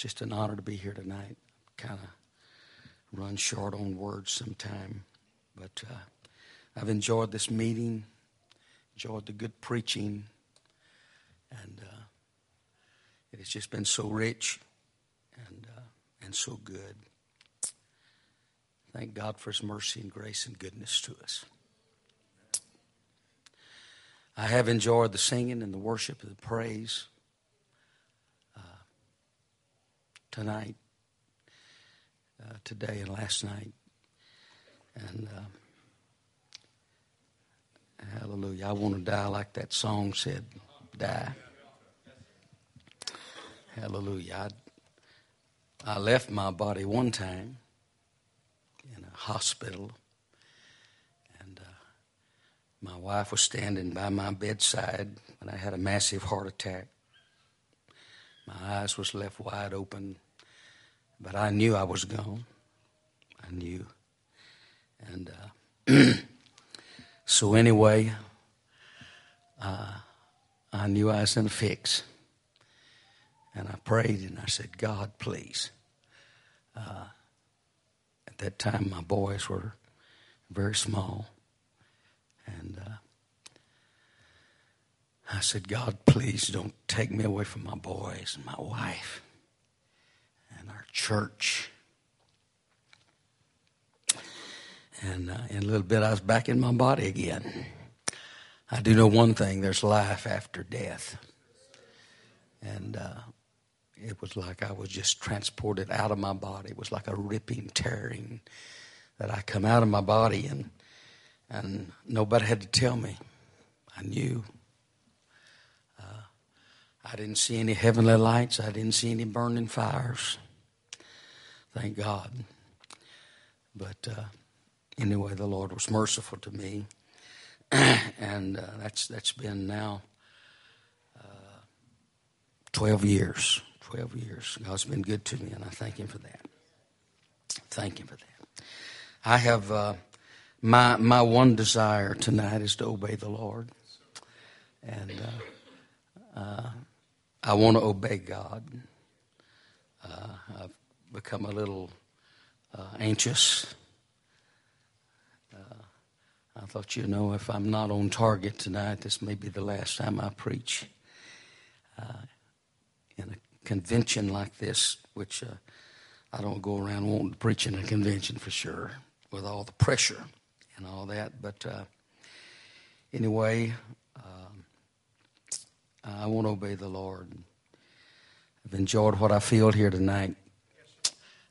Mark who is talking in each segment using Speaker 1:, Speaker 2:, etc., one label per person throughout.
Speaker 1: just an honor to be here tonight. Kind of run short on words sometime, but uh, I've enjoyed this meeting, enjoyed the good preaching, and uh, it has just been so rich and uh, and so good. Thank God for His mercy and grace and goodness to us. I have enjoyed the singing and the worship and the praise uh, tonight, uh, today, and last night. And uh, hallelujah. I want to die like that song said, die. Hallelujah. I, I left my body one time in a hospital and uh, my wife was standing by my bedside when I had a massive heart attack. My eyes was left wide open, but I knew I was gone. I knew. And uh, so anyway, uh, I knew I was in a fix. And I prayed and I said, God, please. Uh, at that time, my boys were very small. And uh, I said, God, please don't take me away from my boys and my wife and our church. And uh, in a little bit, I was back in my body again. I do know one thing there's life after death. And uh, it was like I was just transported out of my body. It was like a ripping, tearing that I come out of my body and and nobody had to tell me. I knew. I didn't see any heavenly lights. I didn't see any burning fires. Thank God. But uh, anyway, the Lord was merciful to me, and uh, that's that's been now uh, twelve years. Twelve years. God's been good to me, and I thank Him for that. Thank Him for that. I have uh, my my one desire tonight is to obey the Lord, and uh, uh, I want to obey God. Uh, I've become a little uh, anxious. Uh, I thought, you know, if I'm not on target tonight, this may be the last time I preach uh, in a convention like this, which I don't go around wanting to preach in a convention for sure, with all the pressure and all that. But uh, anyway, I want to obey the Lord. I've enjoyed what I feel here tonight.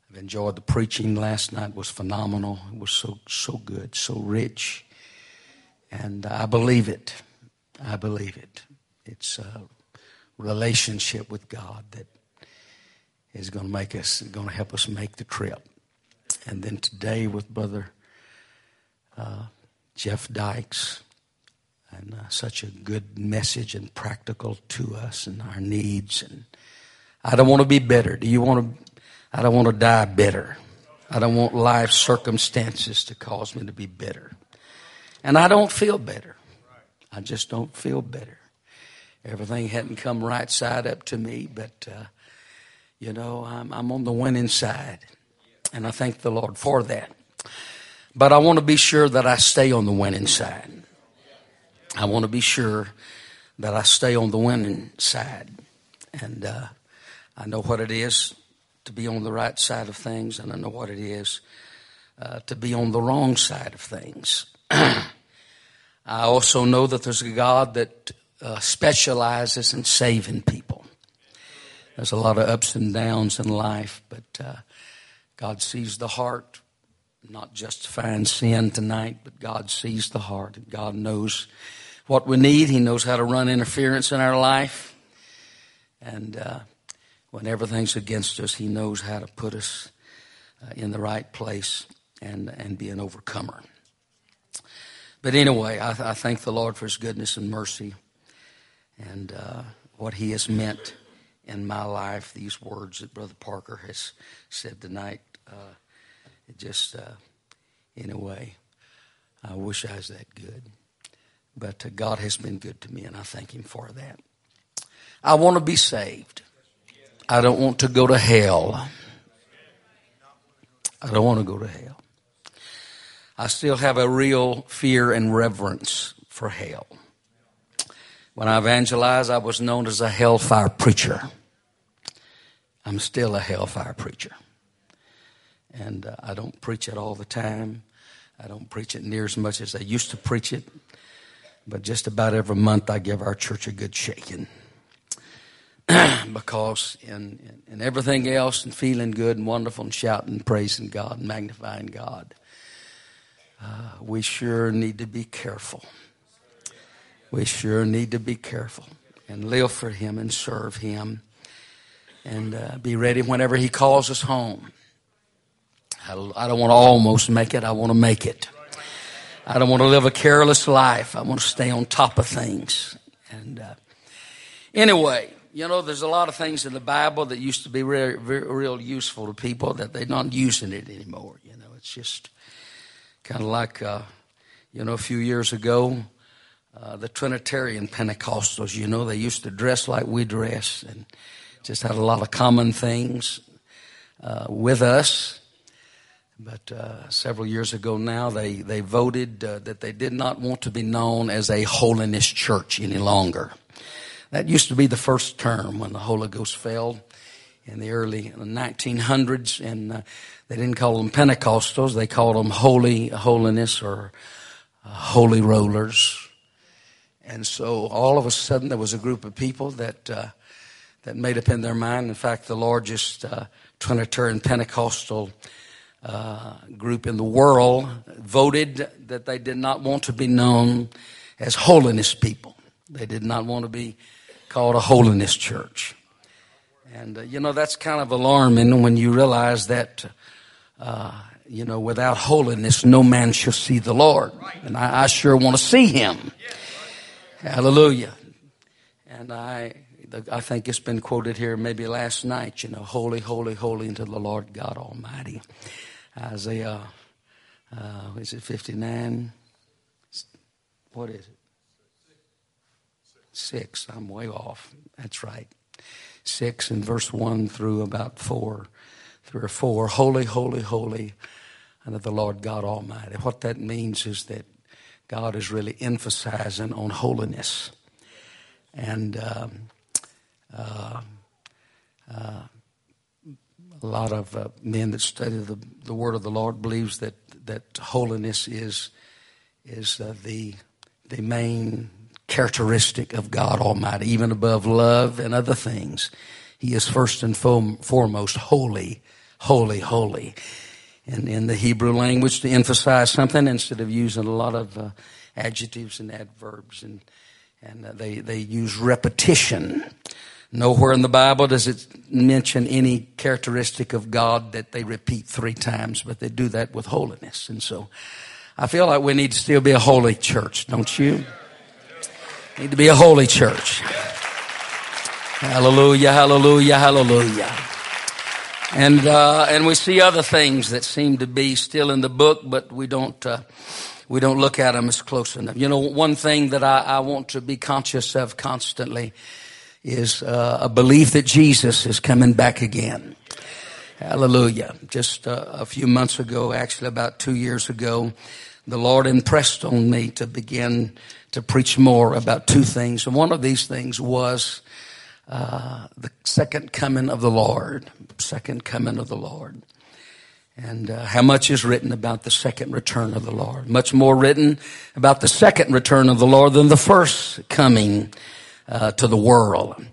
Speaker 1: I've enjoyed the preaching last night. was phenomenal. It was so so good, so rich, and I believe it. I believe it. It's a relationship with God that is going to make us, going to help us make the trip. And then today with Brother uh, Jeff Dykes, and uh, such a good message and practical to us and our needs. And I don't want to be better. Do you want to? I don't want to die bitter. I don't want life circumstances to cause me to be bitter. And I don't feel better. I just don't feel better. Everything hadn't come right side up to me, but uh, you know, I'm, I'm on the winning side. And I thank the Lord for that. But I want to be sure that I stay on the winning side. I want to be sure that I stay on the winning side. And uh, I know what it is to be on the right side of things, and I know what it is uh, to be on the wrong side of things. I also know that there's a God that uh, specializes in saving people. There's a lot of ups and downs in life, but uh, God sees the heart not justifying sin tonight, but God sees the heart. God knows what we need. He knows how to run interference in our life. And uh, when everything's against us, He knows how to put us uh, in the right place and, and be an overcomer. But anyway, I, I thank the Lord for His goodness and mercy and uh, what He has meant in my life. These words that Brother Parker has said tonight. Uh, it just, uh, in a way, I wish I was that good. But uh, God has been good to me, and I thank Him for that. I want to be saved. I don't want to go to hell. I don't want to go to hell. I still have a real fear and reverence for hell. When I evangelized, I was known as a hellfire preacher. I'm still a hellfire preacher. And uh, I don't preach it all the time. I don't preach it near as much as I used to preach it. But just about every month, I give our church a good shaking. because in, in, in, everything else, and feeling good and wonderful and shouting, and praising God and magnifying God, uh, we sure need to be careful. We sure need to be careful and live for Him and serve Him and uh, be ready whenever He calls us home. I, I don't want to almost make it, I want to make it. I don't want to live a careless life. I want to stay on top of things. And uh, anyway, you know, there's a lot of things in the Bible that used to be real, real useful to people that they're not using it anymore. You know, it's just kind of like, uh, you know, a few years ago, uh, the Trinitarian Pentecostals, you know, they used to dress like we dress and just had a lot of common things uh, with us. But uh, several years ago now, they, they voted uh, that they did not want to be known as a holiness church any longer. That used to be the first term when the Holy Ghost fell in the early 1900s, and uh, they didn't call them Pentecostals; they called them Holy Holiness or uh, Holy Rollers. And so, all of a sudden, there was a group of people that uh, that made up in their mind. In fact, the largest uh, Trinitarian Pentecostal uh, group in the world voted that they did not want to be known as holiness people. They did not want to be called a holiness church. And, uh, you know, that's kind of alarming when you realize that, uh, you know, without holiness, no man shall see the Lord. And I, I sure want to see him. Hallelujah. And I, I think it's been quoted here maybe last night, you know, holy, holy, holy unto the Lord God Almighty. Isaiah, uh, is it 59? What is it? Six. I'm way off. That's right. Six and verse one through about four, three or four. Holy, holy, holy unto the Lord God Almighty. What that means is that God is really emphasizing on holiness. And um, uh, uh, a lot of uh, men that study the, the word of the Lord believes that, that holiness is, is uh, the, the main characteristic of God Almighty, even above love and other things. He is first and foremost holy, holy, holy. And in the Hebrew language, to emphasize something instead of using a lot of uh, adjectives and adverbs, and and uh, they they use repetition. Nowhere in the Bible does it mention any characteristic of God that they repeat three times, but they do that with holiness. And so, I feel like we need to still be a holy church, don't you? Need to be a holy church. Hallelujah, hallelujah, hallelujah. And, uh, and we see other things that seem to be still in the book, but we don't, uh, we don't look at them as close enough. You know, one thing that I, I want to be conscious of constantly is uh, a belief that Jesus is coming back again. Hallelujah. Just uh, a few months ago, actually about two years ago, the Lord impressed on me to begin to preach more about two things. And one of these things was uh, the second coming of the Lord. Second coming of the Lord. And uh, how much is written about the second return of the Lord? Much more written about the second return of the Lord than the first coming uh, to the world.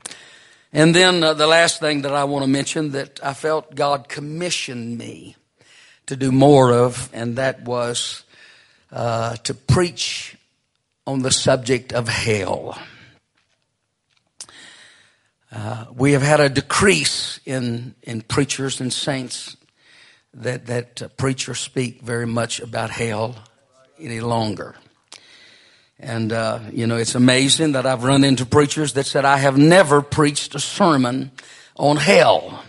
Speaker 1: And then uh, the last thing that I want to mention that I felt God commissioned me to do more of, and that was uh, to preach on the subject of hell. Uh, we have had a decrease in, in preachers and saints that, that uh, preachers speak very much about hell any longer. And, uh, you know, it's amazing that I've run into preachers that said, I have never preached a sermon on hell.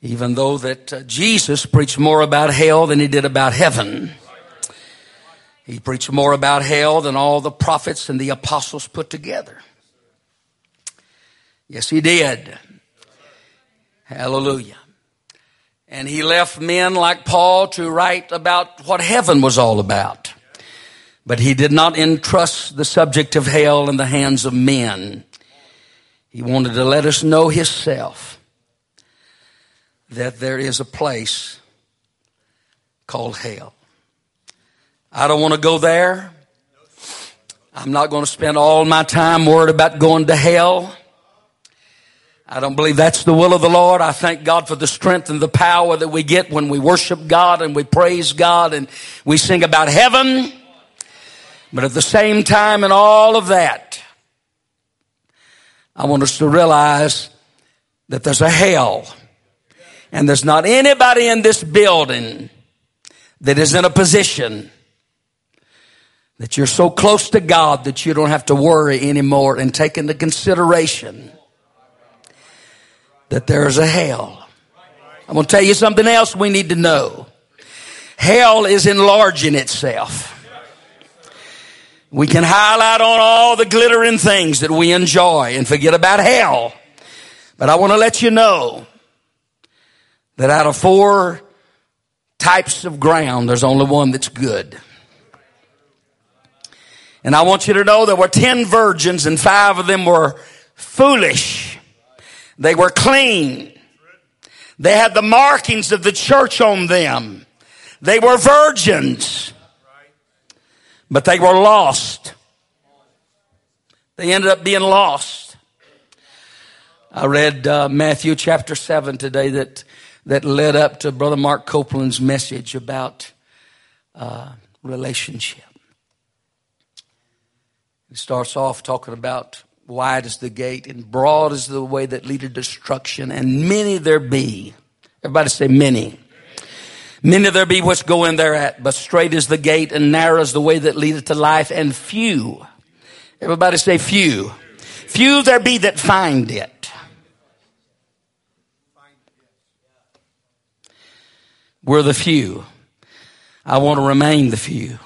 Speaker 1: Even though that uh, Jesus preached more about hell than he did about heaven. He preached more about hell than all the prophets and the apostles put together. Yes, he did. Hallelujah. And he left men like Paul to write about what heaven was all about. But he did not entrust the subject of hell in the hands of men. He wanted to let us know himself that there is a place called hell. I don't want to go there. I'm not going to spend all my time worried about going to hell. I don't believe that's the will of the Lord. I thank God for the strength and the power that we get when we worship God and we praise God and we sing about heaven. But at the same time in all of that, I want us to realize that there's a hell and there's not anybody in this building that is in a position that you're so close to God that you don't have to worry anymore and take into consideration that there is a hell. I'm going to tell you something else we need to know. Hell is enlarging itself. We can highlight on all the glittering things that we enjoy and forget about hell. But I want to let you know that out of four types of ground, there's only one that's good. And I want you to know there were ten virgins and five of them were foolish. They were clean. They had the markings of the church on them. They were virgins. But they were lost. They ended up being lost. I read uh, Matthew chapter 7 today that, that led up to Brother Mark Copeland's message about uh, relationship. He starts off talking about wide is the gate and broad is the way that lead to destruction and many there be. Everybody say many. Many there be which go in thereat, but straight is the gate and narrow is the way that leadeth to life and few. Everybody say few. Few there be that find it. We're the few. I want to remain the few.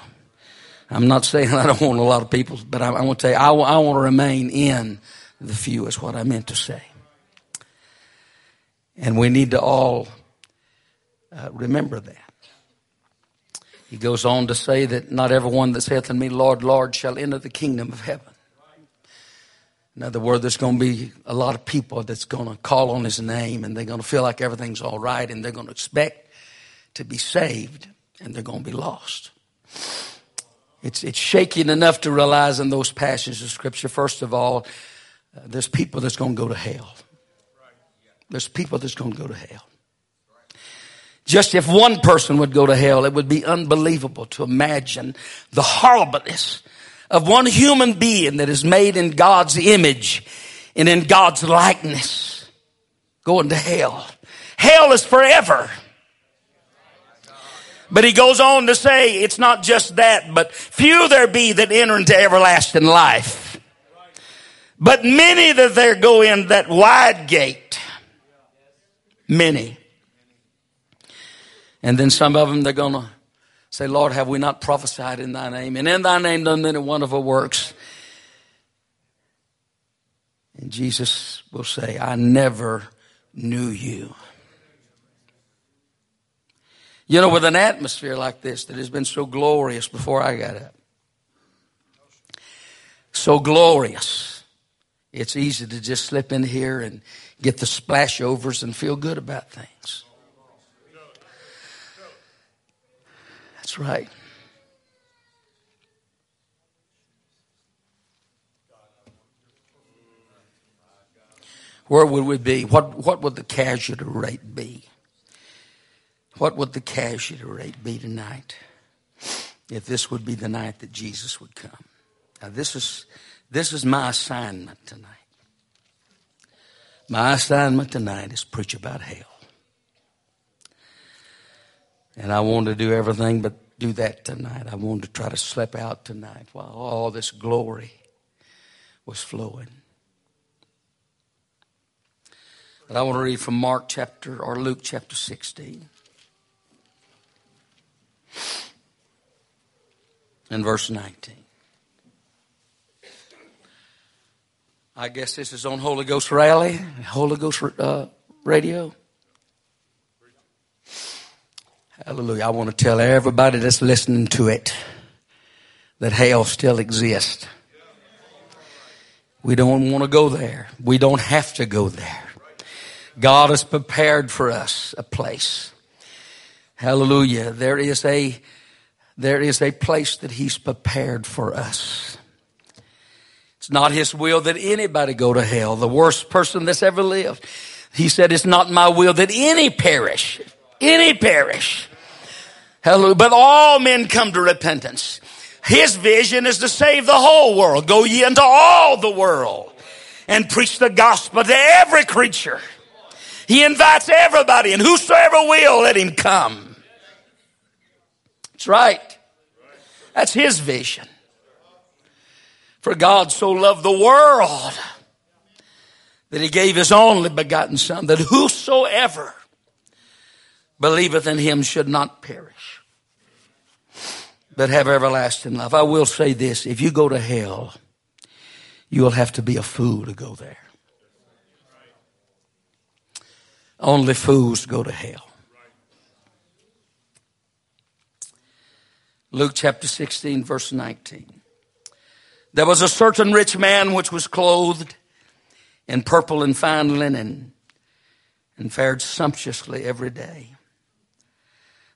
Speaker 1: I'm not saying I don't want a lot of people, but I, I want to tell you, I, I want to remain in the few is what I meant to say. And we need to all uh, remember that. He goes on to say that not everyone that saith unto me, Lord, Lord, shall enter the kingdom of heaven. In other words, there's going to be a lot of people that's going to call on his name and they're going to feel like everything's all right and they're going to expect to be saved and they're going to be lost. It's, it's shaking enough to realize in those passages of scripture, first of all, uh, there's people that's going to go to hell. There's people that's going to go to hell. Just if one person would go to hell, it would be unbelievable to imagine the horribleness of one human being that is made in God's image and in God's likeness going to hell. Hell is forever. But he goes on to say it's not just that, but few there be that enter into everlasting life. But many that there go in that wide gate. Many. And then some of them they're gonna say, Lord, have we not prophesied in thy name? And in thy name done many wonderful works. And Jesus will say, I never knew you. You know, with an atmosphere like this that has been so glorious before I got up, so glorious, it's easy to just slip in here and get the splashovers and feel good about things. That's right. Where would we be? What, what would the casualty rate be? What would the casualty rate be tonight if this would be the night that Jesus would come? Now, this is, this is my assignment tonight. My assignment tonight is preach about hell. And I want to do everything but do that tonight. I wanted to try to slip out tonight while all this glory was flowing. But I want to read from Mark chapter or Luke chapter 16. in verse 19. I guess this is on Holy Ghost rally, Holy Ghost uh, radio? Hallelujah. I want to tell everybody that's listening to it that hell still exists. We don't want to go there. We don't have to go there. God has prepared for us a place. Hallelujah. There is a, there is a place that He's prepared for us. It's not His will that anybody go to hell. The worst person that's ever lived. He said, it's not my will that any perish. Any perish. Hallelujah. But all men come to repentance. His vision is to save the whole world. Go ye into all the world and preach the gospel to every creature. He invites everybody, and whosoever will, let him come. That's right. That's his vision. For God so loved the world that he gave his only begotten Son, that whosoever believeth in him should not perish, but have everlasting life. I will say this if you go to hell, you'll have to be a fool to go there. Only fools go to hell. Luke chapter 16, verse 19. There was a certain rich man which was clothed in purple and fine linen and fared sumptuously every day.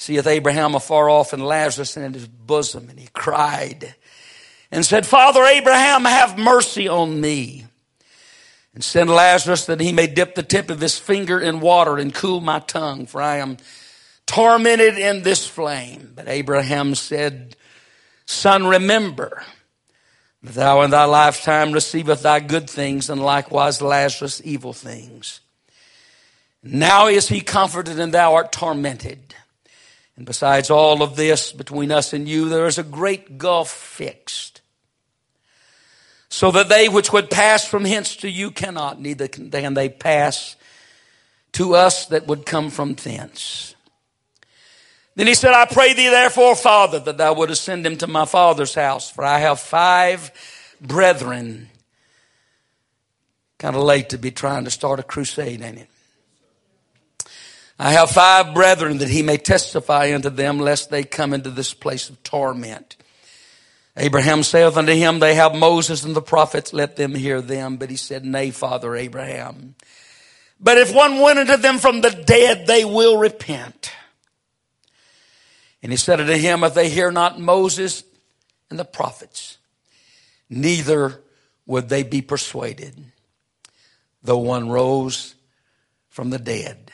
Speaker 1: seeth Abraham afar off and Lazarus in his bosom, and he cried and said, Father Abraham, have mercy on me and send Lazarus that he may dip the tip of his finger in water and cool my tongue, for I am tormented in this flame. But Abraham said, Son, remember that thou in thy lifetime receiveth thy good things, and likewise Lazarus evil things. Now is he comforted, and thou art tormented. And besides all of this, between us and you, there is a great gulf fixed so that they which would pass from hence to you cannot, neither can they pass to us that would come from thence. Then he said, I pray thee therefore, Father, that thou wouldest send him to my father's house, for I have five brethren. Kind of late to be trying to start a crusade, ain't it? I have five brethren that he may testify unto them, lest they come into this place of torment. Abraham saith unto him, They have Moses and the prophets, let them hear them. But he said, Nay, Father Abraham. But if one went unto them from the dead, they will repent. And he said unto him, If they hear not Moses and the prophets, neither would they be persuaded, though one rose from the dead.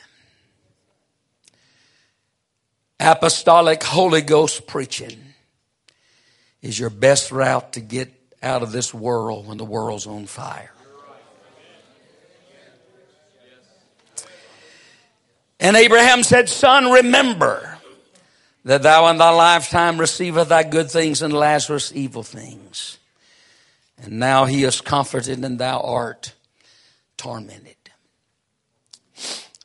Speaker 1: Apostolic Holy Ghost preaching is your best route to get out of this world when the world's on fire. And Abraham said, Son, remember that thou in thy lifetime receiveth thy good things and Lazarus evil things. And now he is comforted and thou art tormented.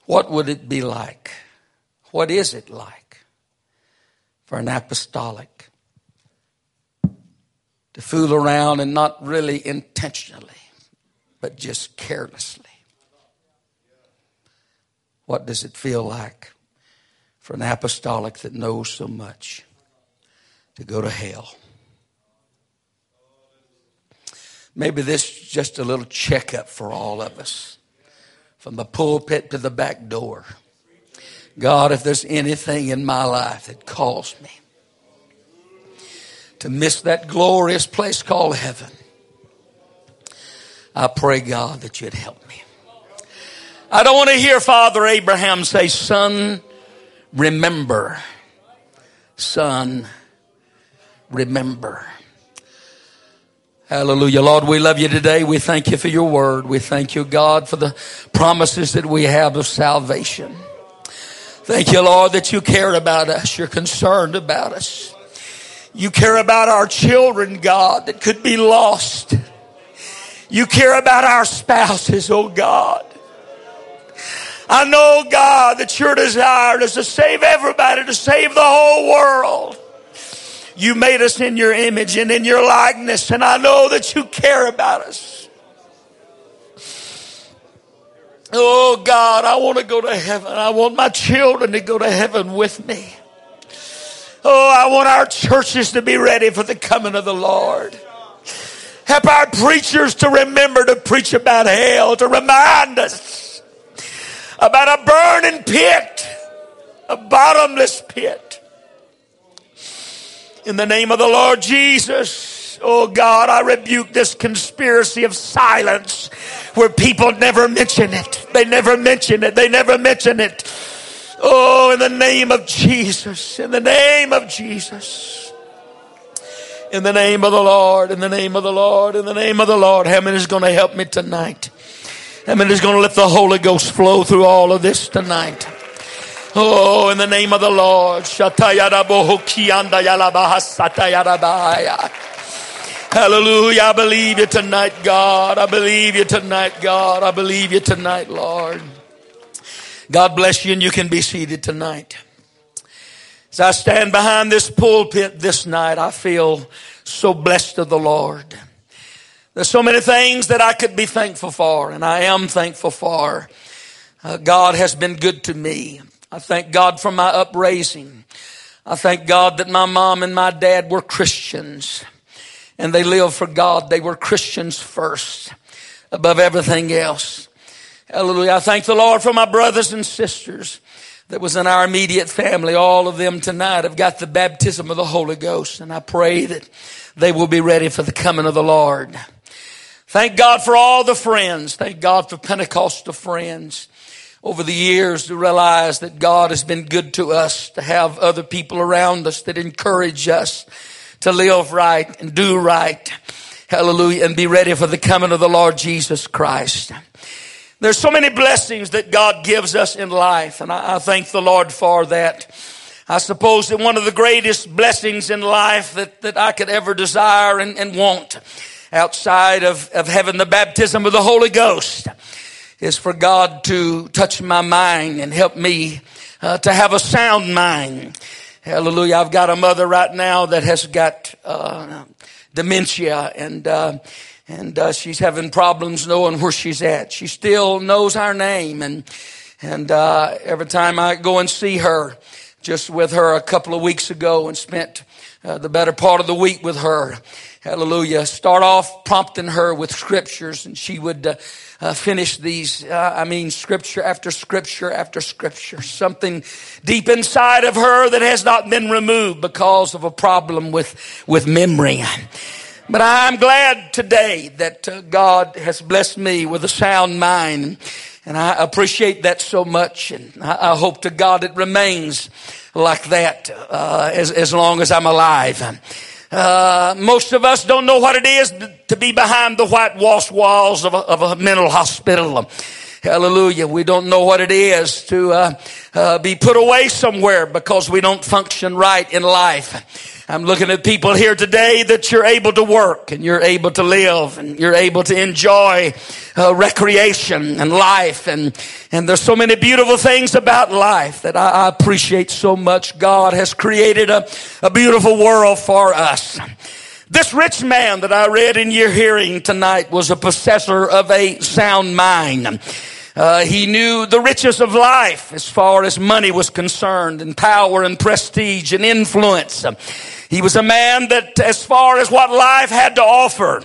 Speaker 1: What would it be like? What is it like for an apostolic to fool around and not really intentionally, but just carelessly. What does it feel like for an apostolic that knows so much to go to hell? Maybe this is just a little checkup for all of us from the pulpit to the back door. God, if there's anything in my life that calls me to miss that glorious place called heaven. I pray, God, that you'd help me. I don't want to hear Father Abraham say, Son, remember. Son, remember. Hallelujah. Lord, we love you today. We thank you for your word. We thank you, God, for the promises that we have of salvation. Thank you, Lord, that you care about us. You're concerned about us. You care about our children, God, that could be lost. You care about our spouses, oh God. I know, God, that your desire is to save everybody, to save the whole world. You made us in your image and in your likeness, and I know that you care about us. Oh God, I want to go to heaven. I want my children to go to heaven with me. Oh, I want our churches to be ready for the coming of the Lord. Help our preachers to remember to preach about hell, to remind us about a burning pit, a bottomless pit in the name of the Lord Jesus. Oh God, I rebuke this conspiracy of silence where people never mention it. They never mention it. They never mention it. Oh, in the name of Jesus. In the name of Jesus. In the name of the Lord. In the name of the Lord. In the name of the Lord. Hammond is going to help me tonight. Hammond is going to let the Holy Ghost flow through all of this tonight. Oh, in the name of the Lord. Hallelujah. I believe you tonight, God. I believe you tonight, God. I believe you tonight, Lord. God bless you and you can be seated tonight. As I stand behind this pulpit this night, I feel so blessed of the Lord. There's so many things that I could be thankful for, and I am thankful for. Uh, God has been good to me. I thank God for my upraising. I thank God that my mom and my dad were Christians and they lived for God. They were Christians first above everything else. Hallelujah. I thank the Lord for my brothers and sisters that was in our immediate family. All of them tonight have got the baptism of the Holy Ghost and I pray that they will be ready for the coming of the Lord. Thank God for all the friends. Thank God for Pentecostal friends over the years to realize that God has been good to us, to have other people around us that encourage us to live right and do right. Hallelujah. And be ready for the coming of the Lord Jesus Christ. There's so many blessings that God gives us in life, and I, I thank the Lord for that. I suppose that one of the greatest blessings in life that, that I could ever desire and, and want outside of, of having the baptism of the Holy Ghost is for God to touch my mind and help me uh, to have a sound mind. Hallelujah. I've got a mother right now that has got uh, dementia and uh, and uh, she's having problems knowing where she's at. She still knows our name and and uh, every time I go and see her, just with her a couple of weeks ago and spent uh, the better part of the week with her. Hallelujah. Start off prompting her with scriptures and she would uh, finish these, uh, I mean, scripture after scripture after scripture. Something deep inside of her that has not been removed because of a problem with, with memory. But I'm glad today that uh, God has blessed me with a sound mind. And I appreciate that so much. And I, I hope to God it remains like that uh, as, as long as I'm alive. Uh, most of us don't know what it is to be behind the whitewashed walls of a, of a mental hospital. Hallelujah. We don't know what it is to uh, uh, be put away somewhere because we don't function right in life. I'm looking at people here today that you're able to work and you're able to live and you're able to enjoy uh, recreation and life. And, and there's so many beautiful things about life that I, I appreciate so much. God has created a, a beautiful world for us. This rich man that I read in your hearing tonight was a possessor of a sound mind. Uh, he knew the riches of life as far as money was concerned and power and prestige and influence. He was a man that as far as what life had to offer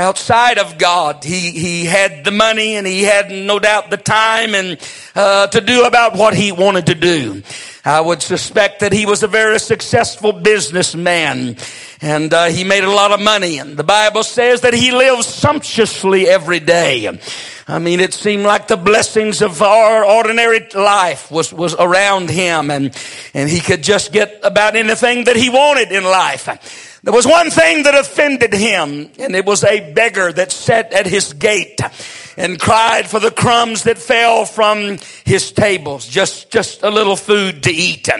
Speaker 1: outside of God, he, he had the money and he had no doubt the time and, uh, to do about what he wanted to do. I would suspect that he was a very successful businessman and uh, he made a lot of money and the bible says that he lived sumptuously every day i mean it seemed like the blessings of our ordinary life was, was around him and, and he could just get about anything that he wanted in life
Speaker 2: There was one thing that offended him, and it was a beggar that sat at his gate and cried for the crumbs that fell from his tables, just, just a little food to eat.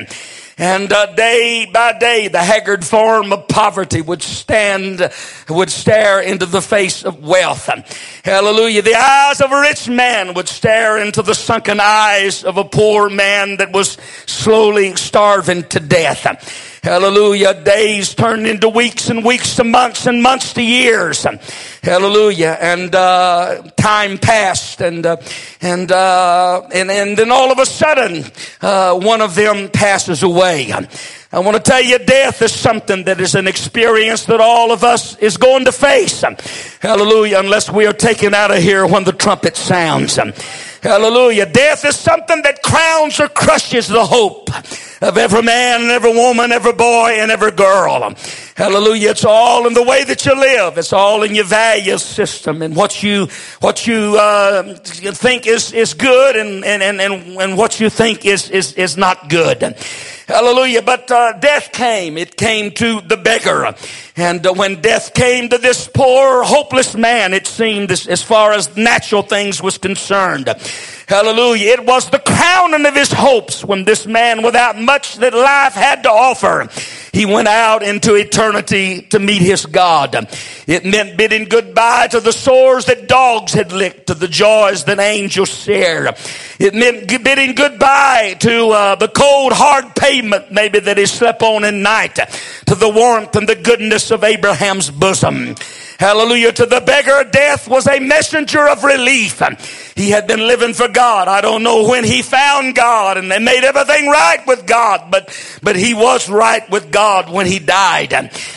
Speaker 2: And uh, day by day, the haggard form of poverty would stand, would stare into the face of wealth. Hallelujah. The eyes of a rich man would stare into the sunken eyes of a poor man that was slowly starving to death. Hallelujah. Days turned into weeks and weeks to months and months to years. Hallelujah. And, uh, time passed and, uh, and, uh, and, and then all of a sudden, uh, one of them passes away. I want to tell you death is something that is an experience that all of us is going to face. Hallelujah. Unless we are taken out of here when the trumpet sounds. Hallelujah. Death is something that crowns or crushes the hope of every man and every woman, every boy and every girl. Hallelujah. It's all in the way that you live. It's all in your value system and what you, what you, uh, think is, is good and, and, and, and, what you think is, is, is not good. Hallelujah. But uh, death came. It came to the beggar. And uh, when death came to this poor, hopeless man, it seemed as, as far as natural things was concerned. Hallelujah. It was the crowning of his hopes when this man, without much that life had to offer, he went out into eternity to meet his God. It meant bidding goodbye to the sores that dogs had licked, to the joys that angels share. It meant bidding goodbye to uh, the cold, hard pavement maybe that he slept on at night, to the warmth and the goodness of Abraham's bosom. Hallelujah. To the beggar, death was a messenger of relief. He had been living for God. I don't know when he found God and they made everything right with God, but, but he was right with God when he died.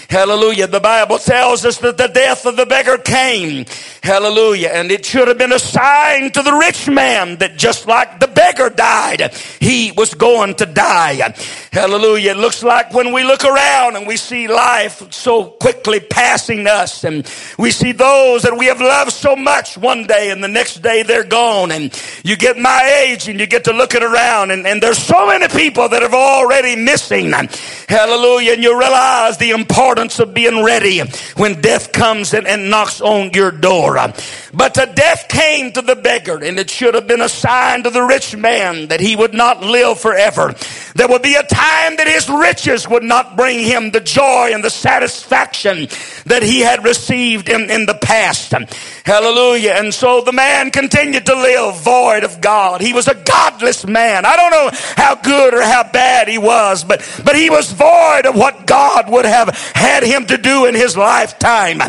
Speaker 2: Hallelujah. The Bible tells us that the death of the beggar came. Hallelujah. And it should have been a sign to the rich man that just like the beggar died, he was going to die. Hallelujah. It looks like when we look around and we see life so quickly passing us and we see those that we have loved so much one day and the next day they're gone. And you get my age and you get to looking around and, and there's so many people that are already missing. Hallelujah. And you realize the importance of being ready when death comes and, and knocks on your door. But the death came to the beggar and it should have been a sign to the rich man that he would not live forever. There would be a time that his riches would not bring him the joy and the satisfaction that he had received in, in the past. Hallelujah. And so the man continued to live void of God. He was a godless man. I don't know how good or how bad he was, but, but he was void of what God would have had him to do in his lifetime.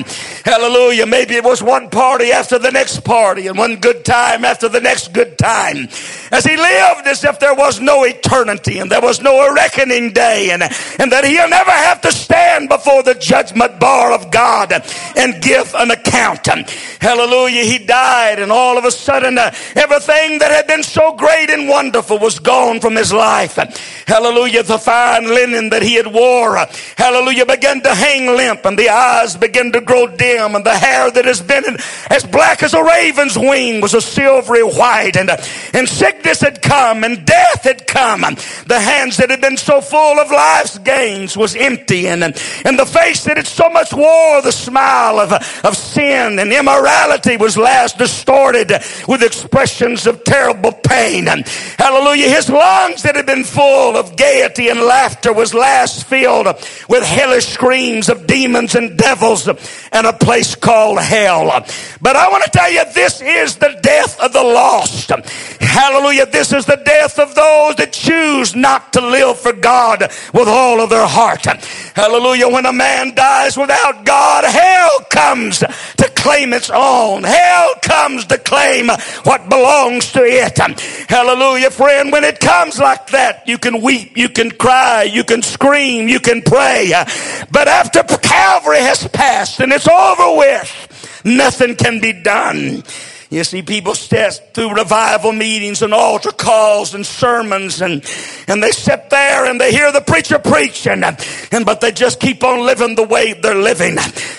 Speaker 2: Hallelujah. Maybe it was one party after the next party and one good time after the next good time. As he lived as if there was no eternity and there was no reckoning day and, and that he'll never have to stand before the judgment bar of God and give an account. Hallelujah. He died and all of a sudden uh, everything that had been so great and wonderful was gone from his life. Hallelujah. The fine linen that he had wore, uh, hallelujah, began to hang limp and the eyes began to grow dim and the hair that has been as black as a raven's wing was a silvery white and, uh, and sickness had come and death had come. The hands that had been so full of life's gains was empty and, and the face that had so much wore the smile of, of sin and immorality was last distorted with expressions of terrible pain. Hallelujah. His lungs that had been full of gaiety and laughter was last filled with hellish screams of demons and devils and a place called hell. But I want to tell you, this is the death of the lost. Hallelujah. This is the death of those that choose not to live for God with all of their heart. Hallelujah. When a man dies without God, hell comes to claim its own. Hell comes to claim what belongs to it. Hallelujah, friend. When it comes like that, you can weep, you can cry, you can scream, you can pray. But after Calvary has passed and it's over with, nothing can be done. You see people sit through revival meetings and altar calls and sermons and, and they sit there and they hear the preacher preaching and, and but they just keep on living the way they're living.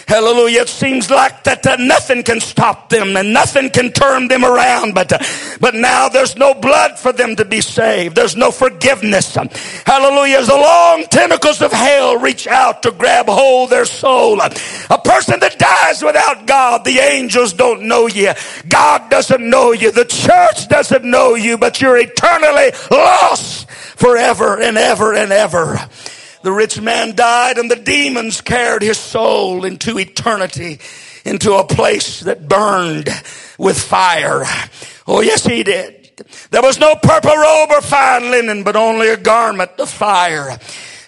Speaker 2: Hallelujah. It seems like that uh, nothing can stop them and nothing can turn them around. But, uh, but now there's no blood for them to be saved. There's no forgiveness. Hallelujah. As the long tentacles of hell reach out to grab hold their soul. A person that dies without God, the angels don't know you. God God doesn't know you. The church doesn't know you, but you're eternally lost forever and ever and ever. The rich man died and the demons carried his soul into eternity, into a place that burned with fire. Oh yes, he did. There was no purple robe or fine linen, but only a garment of fire.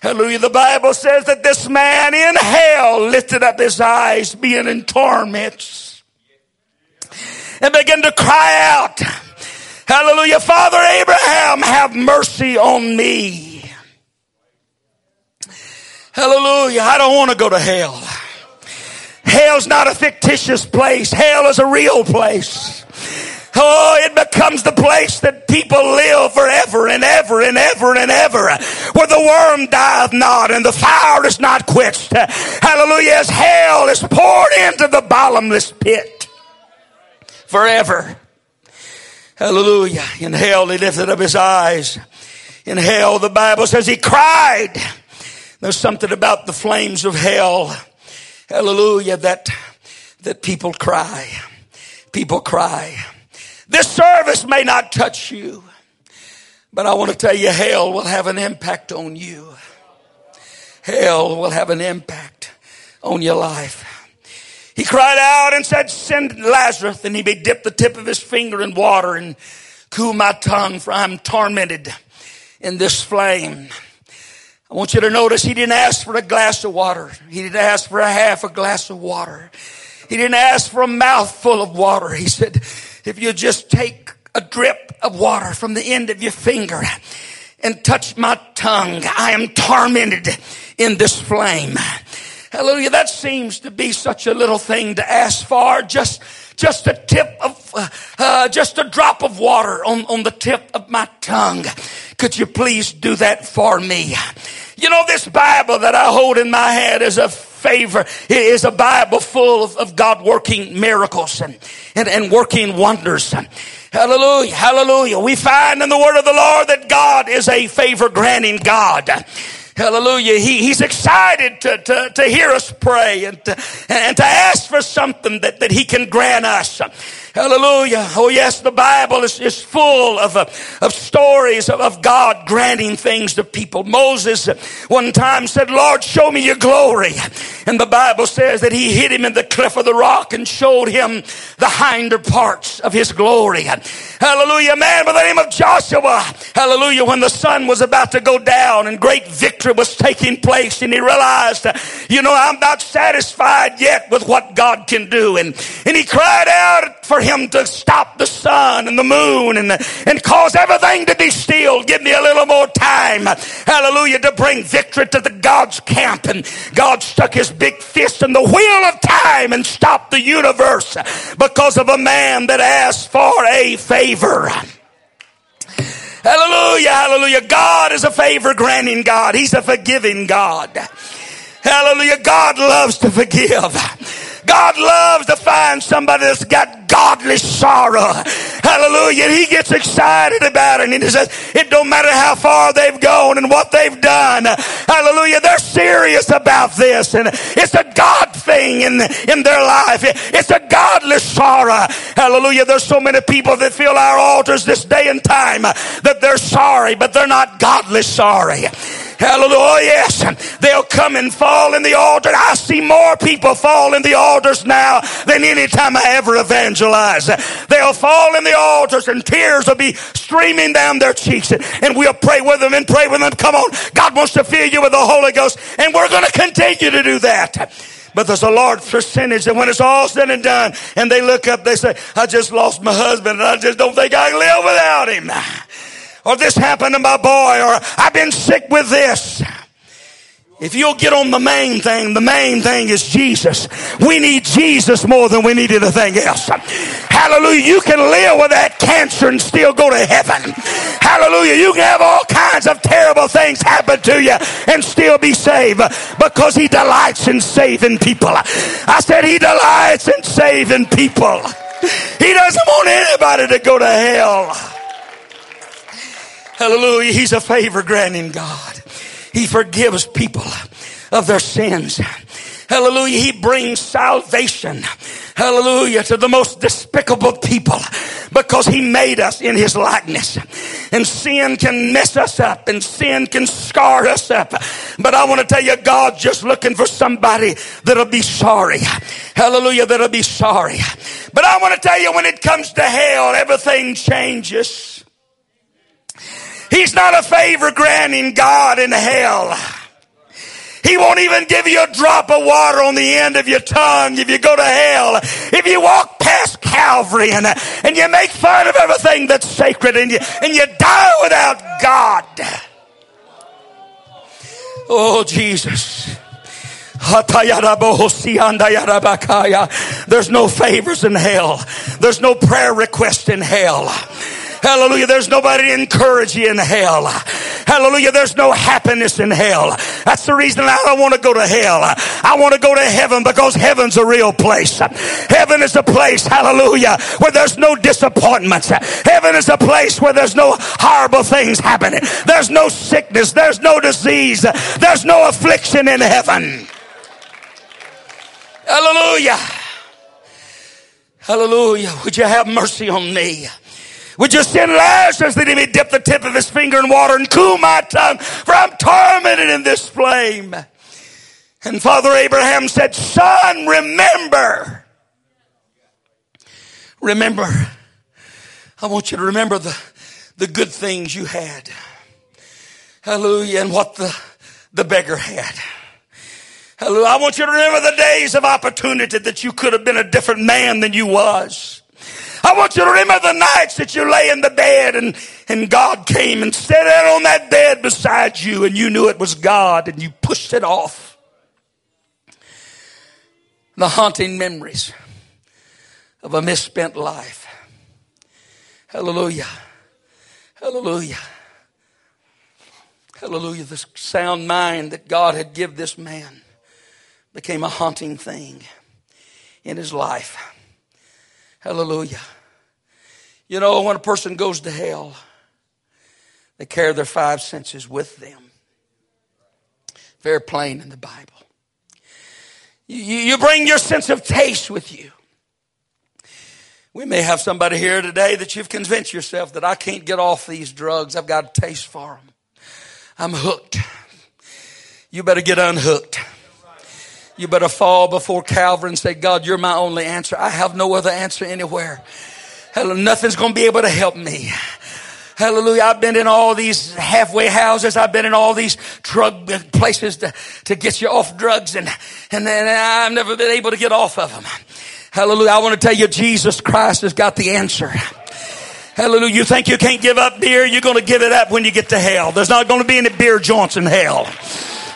Speaker 2: Hallelujah. The Bible says that this man in hell lifted up his eyes being in torments and begin to cry out, Hallelujah, Father Abraham, have mercy on me. Hallelujah. I don't want to go to hell. Hell's not a fictitious place. Hell is a real place. Oh, it becomes the place that people live forever and ever and ever and ever. Where the worm dieth not and the fire is not quenched. Hallelujah. As hell is poured into the bottomless pit forever. Hallelujah. In hell, he lifted up his eyes. In hell, the Bible says he cried. There's something about the flames of hell. Hallelujah. That, that people cry. People cry. This service may not touch you, but I want to tell you, hell will have an impact on you. Hell will have an impact on your life. He cried out and said, send Lazarus. And he may dip the tip of his finger in water and cool my tongue for I'm tormented in this flame. I want you to notice he didn't ask for a glass of water. He didn't ask for a half a glass of water. He didn't ask for a mouthful of water. He said, if you just take a drip of water from the end of your finger and touch my tongue, I am tormented in this flame. Hallelujah. That seems to be such a little thing to ask for. Just, just a tip of, uh, uh, just a drop of water on, on the tip of my tongue. Could you please do that for me? You know, this Bible that I hold in my hand is a favor. It is a Bible full of, of God working miracles and, and, and working wonders. Hallelujah. Hallelujah. We find in the word of the Lord that God is a favor granting God. Hallelujah. He, he's excited to, to, to hear us pray and to, and to ask for something that, that he can grant us. Hallelujah. Oh yes, the Bible is, is full of, uh, of stories of, of God granting things to people. Moses one time said, Lord, show me your glory. And the Bible says that he hid him in the cleft of the rock and showed him the hinder parts of his glory. Hallelujah. Man by the name of Joshua. Hallelujah. When the sun was about to go down and great victory was taking place and he realized, you know, I'm not satisfied yet with what God can do. And, and he cried out for him to stop the sun and the moon and, and cause everything to be still. Give me a little more time. Hallelujah. To bring victory to the God's camp. And God stuck his big fist in the wheel of time and stopped the universe because of a man that asked for a favor. Hallelujah, hallelujah. God is a favor granting God. He's a forgiving God. Hallelujah. God loves to forgive. God loves to find somebody that's got godly sorrow. Hallelujah. He gets excited about it and he says, it don't matter how far they've gone and what they've done. Hallelujah. They're serious about this and it's a God thing in, in their life. It's a godly sorrow. Hallelujah. There's so many people that fill our altars this day and time that they're sorry, but they're not godly sorry. Hallelujah. Yes. They'll come and fall in the altar. I see more people fall in the altars now than any time I ever evangelize. They'll fall in the altars and tears will be streaming down their cheeks and we'll pray with them and pray with them. Come on. God wants to fill you with the Holy Ghost and we're going to continue to do that. But there's a large percentage that when it's all said and done and they look up, they say, I just lost my husband and I just don't think I can live without him or this happened to my boy, or I've been sick with this. If you'll get on the main thing, the main thing is Jesus. We need Jesus more than we need anything else. Hallelujah. You can live with that cancer and still go to heaven. Hallelujah. You can have all kinds of terrible things happen to you and still be saved because he delights in saving people. I said he delights in saving people. He doesn't want anybody to go to hell. Hallelujah. He's a favor granting God. He forgives people of their sins. Hallelujah. He brings salvation. Hallelujah. To the most despicable people because he made us in his likeness. And sin can mess us up and sin can scar us up. But I want to tell you, God's just looking for somebody that'll be sorry. Hallelujah. That'll be sorry. But I want to tell you, when it comes to hell, everything changes. He's not a favor granting God in hell. He won't even give you a drop of water on the end of your tongue if you go to hell. If you walk past Calvary and, and you make fun of everything that's sacred and you, and you die without God. Oh, Jesus. There's no favors in hell. There's no prayer request in hell. Hallelujah. There's nobody to encourage you in hell. Hallelujah. There's no happiness in hell. That's the reason I don't want to go to hell. I want to go to heaven because heaven's a real place. Heaven is a place, hallelujah, where there's no disappointments. Heaven is a place where there's no horrible things happening. There's no sickness. There's no disease. There's no affliction in heaven. Hallelujah. Hallelujah. Would you have mercy on me? Would you send Lazarus that he may dip the tip of his finger in water and cool my tongue, for I'm tormented in this flame? And Father Abraham said, Son, remember. Remember. I want you to remember the, the good things you had. Hallelujah. And what the, the beggar had. Hallelujah. I want you to remember the days of opportunity that you could have been a different man than you was. I want you to remember the nights that you lay in the bed and, and God came and sat down on that bed beside you and you knew it was God and you pushed it off. The haunting memories of a misspent life. Hallelujah. Hallelujah. Hallelujah. The sound mind that God had give this man became a haunting thing in his life. Hallelujah. You know, when a person goes to hell, they carry their five senses with them. Very plain in the Bible. You, you bring your sense of taste with you. We may have somebody here today that you've convinced yourself that I can't get off these drugs. I've got a taste for them. I'm hooked. You better get unhooked. You better fall before Calvary and say, God, you're my only answer. I have no other answer anywhere. Nothing's going to be able to help me. Hallelujah. I've been in all these halfway houses. I've been in all these drug places to, to get you off drugs and, and then I've never been able to get off of them. Hallelujah. I want to tell you, Jesus Christ has got the answer. Hallelujah. You think you can't give up beer? You're going to give it up when you get to hell. There's not going to be any beer joints in hell.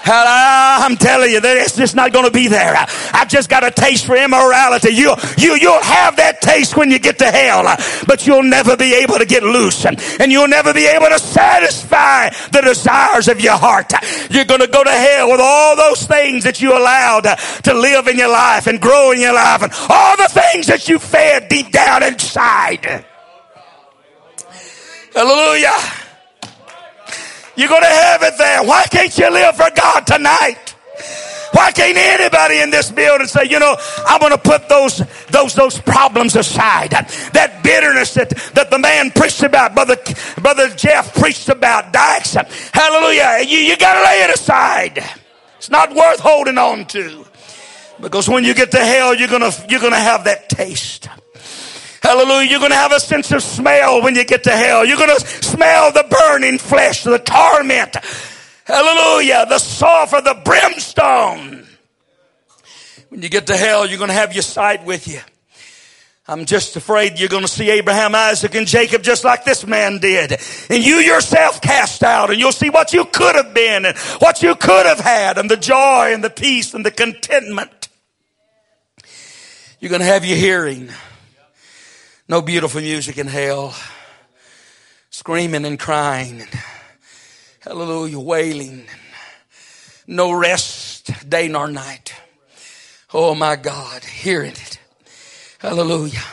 Speaker 2: I'm telling you that it's just not going to be there. I've just got a taste for immorality. You, you, you'll have that taste when you get to hell, but you'll never be able to get loose and you'll never be able to satisfy the desires of your heart. You're going to go to hell with all those things that you allowed to live in your life and grow in your life and all the things that you fed deep down inside. Hallelujah. You're going to have it there. Why can't you live for God tonight? Why can't anybody in this building say, you know, I'm going to put those, those, those problems aside. That bitterness that, that the man preached about, Brother, Brother Jeff preached about, Dykes. Hallelujah. You, you got to lay it aside. It's not worth holding on to. Because when you get to hell, you're to, you're going to have that taste. Hallelujah. You're going to have a sense of smell when you get to hell. You're going to smell the burning flesh, the torment. Hallelujah. The sulfur, the brimstone. When you get to hell, you're going to have your sight with you. I'm just afraid you're going to see Abraham, Isaac, and Jacob just like this man did. And you yourself cast out and you'll see what you could have been and what you could have had and the joy and the peace and the contentment. You're going to have your hearing. No beautiful music in hell. Screaming and crying. Hallelujah. Wailing. No rest day nor night. Oh my God. Hearing it. Hallelujah.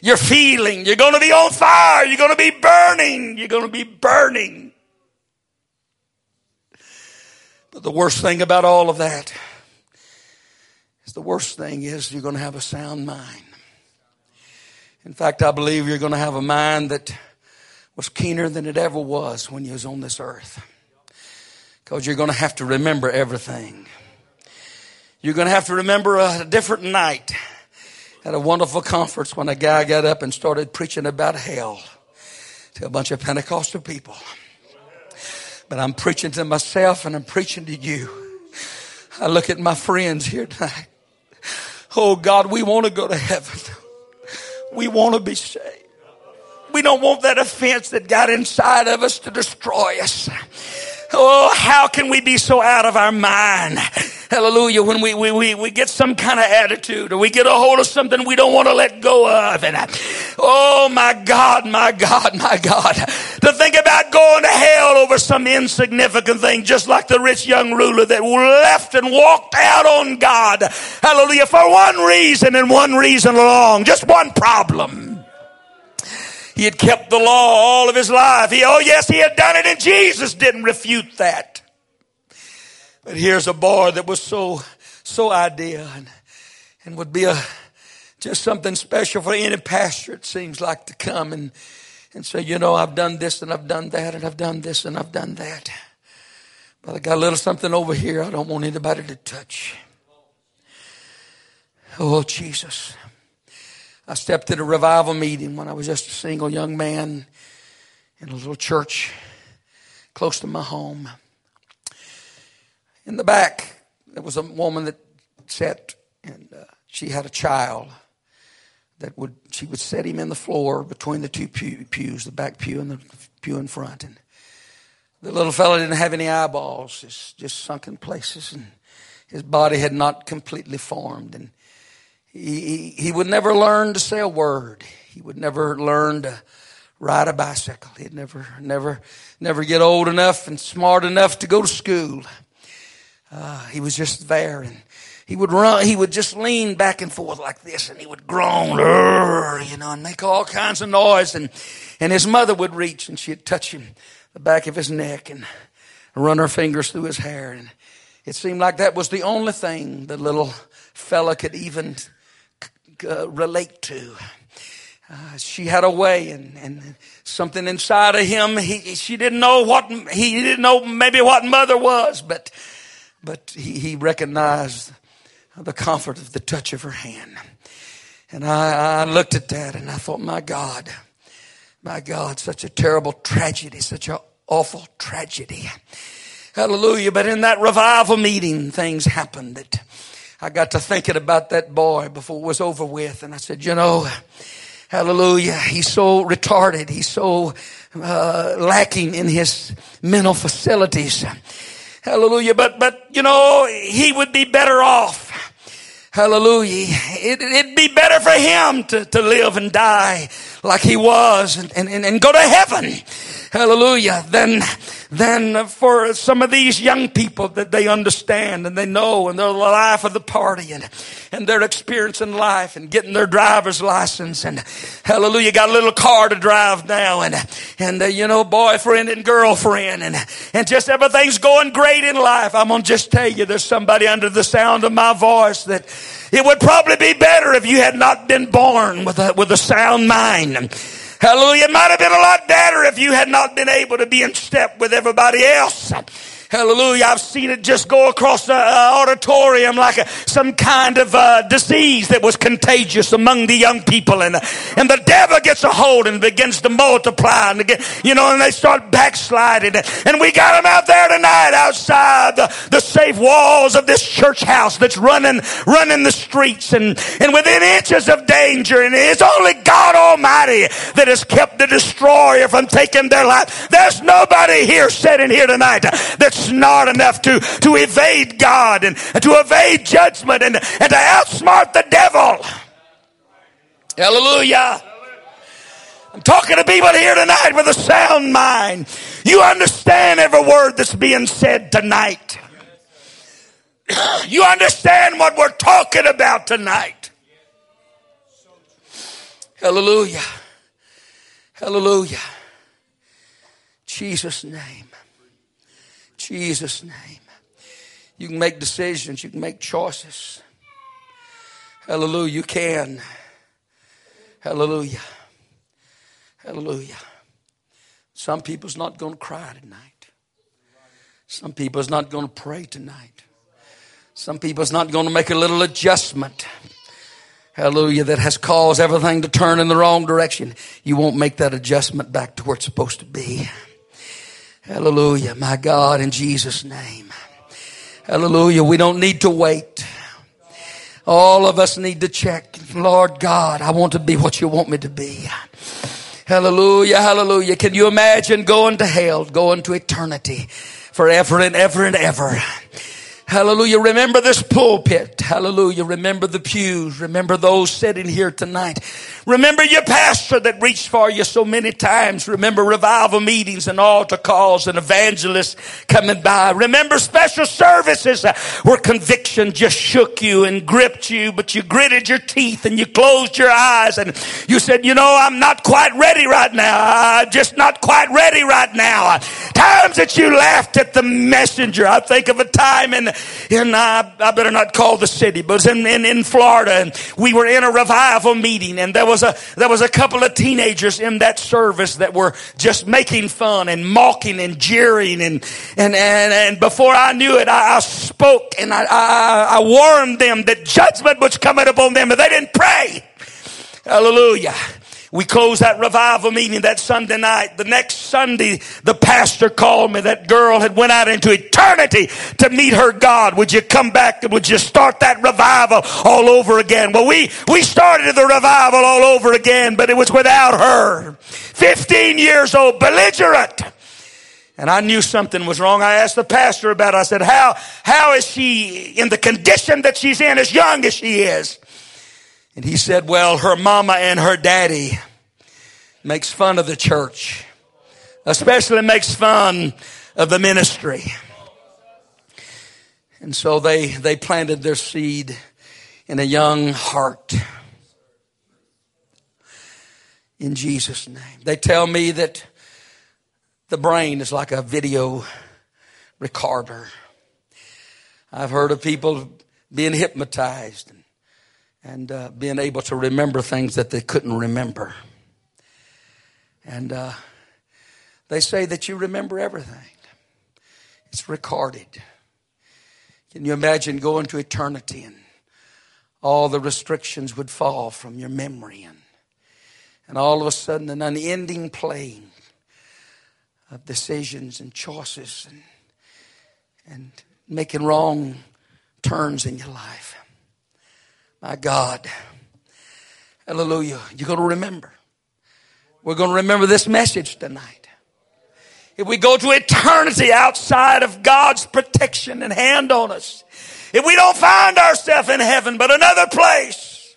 Speaker 2: You're feeling. You're going to be on fire. You're going to be burning. You're going to be burning. But the worst thing about all of that is the worst thing is you're going to have a sound mind. In fact, I believe you're going to have a mind that was keener than it ever was when you was on this earth. Because you're going to have to remember everything. You're going to have to remember a different night at a wonderful conference when a guy got up and started preaching about hell to a bunch of Pentecostal people. But I'm preaching to myself and I'm preaching to you. I look at my friends here tonight. Oh God, we want to go to heaven. We want to be saved. We don't want that offense that got inside of us to destroy us. Oh, how can we be so out of our mind? Hallelujah. When we, we, we, we get some kind of attitude or we get a hold of something we don't want to let go of. And uh, oh my God, my God, my God. To think about going to hell over some insignificant thing, just like the rich young ruler that left and walked out on God. Hallelujah. For one reason and one reason alone. Just one problem. He had kept the law all of his life. He, oh yes, he had done it and Jesus didn't refute that. But here's a boy that was so, so ideal and, and would be a, just something special for any pastor, it seems like, to come and, and say, you know, I've done this and I've done that and I've done this and I've done that. But I got a little something over here I don't want anybody to touch. Oh, Jesus. I stepped at a revival meeting when I was just a single young man in a little church close to my home. In the back, there was a woman that sat, and uh, she had a child that would she would set him in the floor between the two pew, pews, the back pew and the pew in front, and the little fellow didn't have any eyeballs, just just sunken places, and his body had not completely formed, and he, he, would never learn to say a word. He would never learn to ride a bicycle. He'd never, never, never get old enough and smart enough to go to school. Uh, he was just there and he would run, he would just lean back and forth like this and he would groan, you know, and make all kinds of noise. And, and his mother would reach and she'd touch him, the back of his neck and run her fingers through his hair. And it seemed like that was the only thing the little fella could even uh, relate to. Uh, she had a way and, and something inside of him. He, she didn't know what, he didn't know maybe what mother was, but, but he, he recognized the comfort of the touch of her hand. And I, I looked at that and I thought, my God, my God, such a terrible tragedy, such an awful tragedy. Hallelujah. But in that revival meeting, things happened that I got to thinking about that boy before it was over with. And I said, you know, hallelujah, he's so retarded. He's so uh, lacking in his mental facilities. Hallelujah. But, but, you know, he would be better off. Hallelujah. It, would be better for him to, to live and die like he was and, and, and go to heaven. Hallelujah. Then, than for some of these young people that they understand and they know and they're the life of the party and, and they're experiencing life and getting their driver's license and hallelujah, got a little car to drive now and, and uh, you know, boyfriend and girlfriend and, and just everything's going great in life. I'm going to just tell you there's somebody under the sound of my voice that it would probably be better if you had not been born with a, with a sound mind. Hallelujah. It might have been a lot better if you had not been able to be in step with everybody else. Hallelujah. I've seen it just go across the uh, auditorium like a, some kind of uh, disease that was contagious among the young people. And, and the devil gets a hold and begins to multiply. And, you know, and they start backsliding. And we got them out there tonight outside the, the safe walls of this church house that's running, running the streets and, and within inches of danger. And it's only God Almighty that has kept the destroyer from taking their life. There's nobody here sitting here tonight that's smart enough to, to evade God and, and to evade judgment and, and to outsmart the devil. Hallelujah. I'm talking to people here tonight with a sound mind. You understand every word that's being said tonight. You understand what we're talking about tonight. Hallelujah. Hallelujah. Jesus' name. Jesus' name. You can make decisions, you can make choices. Hallelujah. You can. Hallelujah. Hallelujah. Some people's not going to cry tonight. Some people's not going to pray tonight. Some people's not going to make a little adjustment. Hallelujah. That has caused everything to turn in the wrong direction. You won't make that adjustment back to where it's supposed to be. Hallelujah. My God, in Jesus' name. Hallelujah. We don't need to wait. All of us need to check. Lord God, I want to be what you want me to be. Hallelujah. Hallelujah. Can you imagine going to hell, going to eternity forever and ever and ever? Hallelujah. Remember this pulpit. Hallelujah. Remember the pews. Remember those sitting here tonight. Remember your pastor that reached for you so many times. Remember revival meetings and altar calls and evangelists coming by. Remember special services where conviction just shook you and gripped you, but you gritted your teeth and you closed your eyes and you said, you know, I'm not quite ready right now. I'm just not quite ready right now. Times that you laughed at the messenger. I think of a time in, in uh, I better not call the city, but in, in, in Florida and we were in a revival meeting and there was a, there was a couple of teenagers in that service that were just making fun and mocking and jeering and, and, and, and before I knew it, I, I spoke and I, I, I warned them that judgment was coming upon them if they didn't pray. Hallelujah. We closed that revival meeting that Sunday night. The next Sunday, the pastor called me. That girl had went out into eternity to meet her God. Would you come back and would you start that revival all over again? Well, we, we started the revival all over again, but it was without her. 15 years old, belligerent. And I knew something was wrong. I asked the pastor about it. I said, how, how is she in the condition that she's in as young as she is? And he said, well, her mama and her daddy makes fun of the church, especially makes fun of the ministry. And so they, they planted their seed in a young heart. In Jesus' name. They tell me that the brain is like a video recorder. I've heard of people being hypnotized and uh, being able to remember things that they couldn't remember. And uh, they say that you remember everything, it's recorded. Can you imagine going to eternity and all the restrictions would fall from your memory and, and all of a sudden an unending plane of decisions and choices and, and making wrong turns in your life. My God. Hallelujah. You're going to remember. We're going to remember this message tonight. If we go to eternity outside of God's protection and hand on us, if we don't find ourselves in heaven but another place,